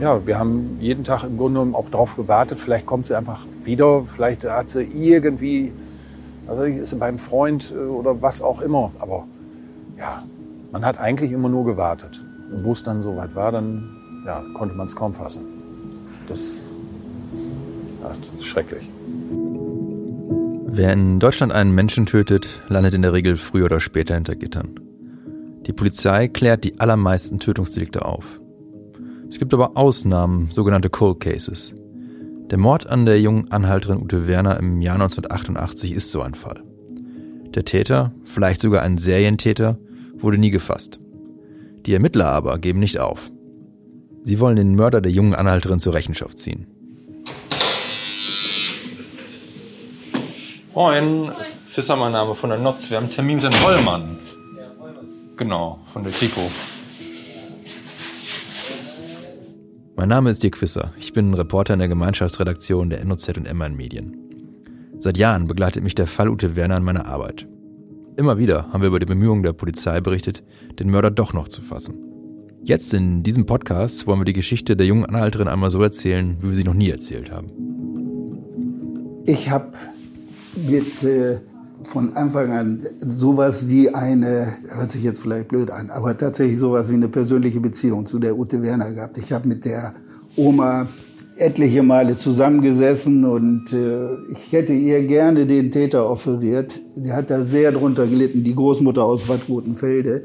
ja, wir haben jeden Tag im Grunde genommen auch darauf gewartet, vielleicht kommt sie einfach wieder, vielleicht hat sie irgendwie, also ist sie beim Freund äh, oder was auch immer. Aber ja, man hat eigentlich immer nur gewartet. Und wo es dann soweit war, dann ja, konnte man es kaum fassen. Das, ja, das ist schrecklich. Wer in Deutschland einen Menschen tötet, landet in der Regel früher oder später hinter Gittern. Die Polizei klärt die allermeisten Tötungsdelikte auf. Es gibt aber Ausnahmen, sogenannte Cold Cases. Der Mord an der jungen Anhalterin Ute Werner im Jahr 1988 ist so ein Fall. Der Täter, vielleicht sogar ein Serientäter, wurde nie gefasst. Die Ermittler aber geben nicht auf. Sie wollen den Mörder der jungen Anhalterin zur Rechenschaft ziehen. Moin, Fisser mein Name von der Notz. Wir haben einen Termin mit Herrn Hollmann. Genau, von der Kripo. Mein Name ist Dirk Fisser. Ich bin Reporter in der Gemeinschaftsredaktion der NOZ und MN Medien. Seit Jahren begleitet mich der Fall Ute Werner in meiner Arbeit. Immer wieder haben wir über die Bemühungen der Polizei berichtet, den Mörder doch noch zu fassen. Jetzt in diesem Podcast wollen wir die Geschichte der jungen Anhalterin einmal so erzählen, wie wir sie noch nie erzählt haben. Ich habe mit äh, von Anfang an sowas wie eine, hört sich jetzt vielleicht blöd an, aber tatsächlich sowas wie eine persönliche Beziehung zu der Ute Werner gehabt. Ich habe mit der Oma etliche Male zusammengesessen und äh, ich hätte ihr gerne den Täter offeriert. Die hat da sehr drunter gelitten, die Großmutter aus Bad Rotenfelde.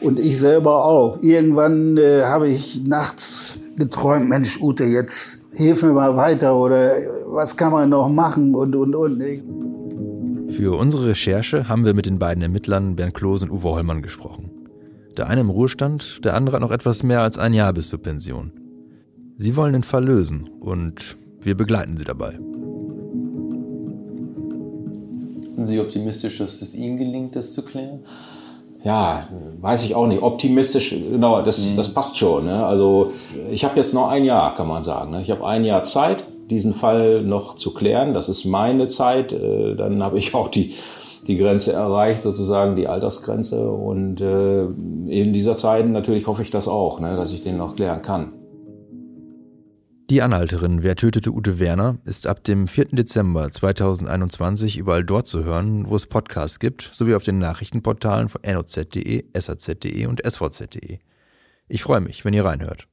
Und ich selber auch. Irgendwann äh, habe ich nachts geträumt, Mensch, Ute, jetzt hilf mir mal weiter oder was kann man noch machen und, und, und. Für unsere Recherche haben wir mit den beiden Ermittlern Bernd Kloß und Uwe Hollmann gesprochen. Der eine im Ruhestand, der andere hat noch etwas mehr als ein Jahr bis zur Pension. Sie wollen den Fall lösen und wir begleiten sie dabei. Sind Sie optimistisch, dass es Ihnen gelingt, das zu klären? Ja, weiß ich auch nicht. Optimistisch, genau, das, mhm. das passt schon. Ne? Also ich habe jetzt noch ein Jahr, kann man sagen. Ne? Ich habe ein Jahr Zeit diesen Fall noch zu klären. Das ist meine Zeit. Äh, dann habe ich auch die, die Grenze erreicht, sozusagen die Altersgrenze. Und äh, in dieser Zeit natürlich hoffe ich das auch, ne, dass ich den noch klären kann. Die Anhalterin Wer tötete Ute Werner ist ab dem 4. Dezember 2021 überall dort zu hören, wo es Podcasts gibt, sowie auf den Nachrichtenportalen von noz.de, saz.de und svz.de. Ich freue mich, wenn ihr reinhört.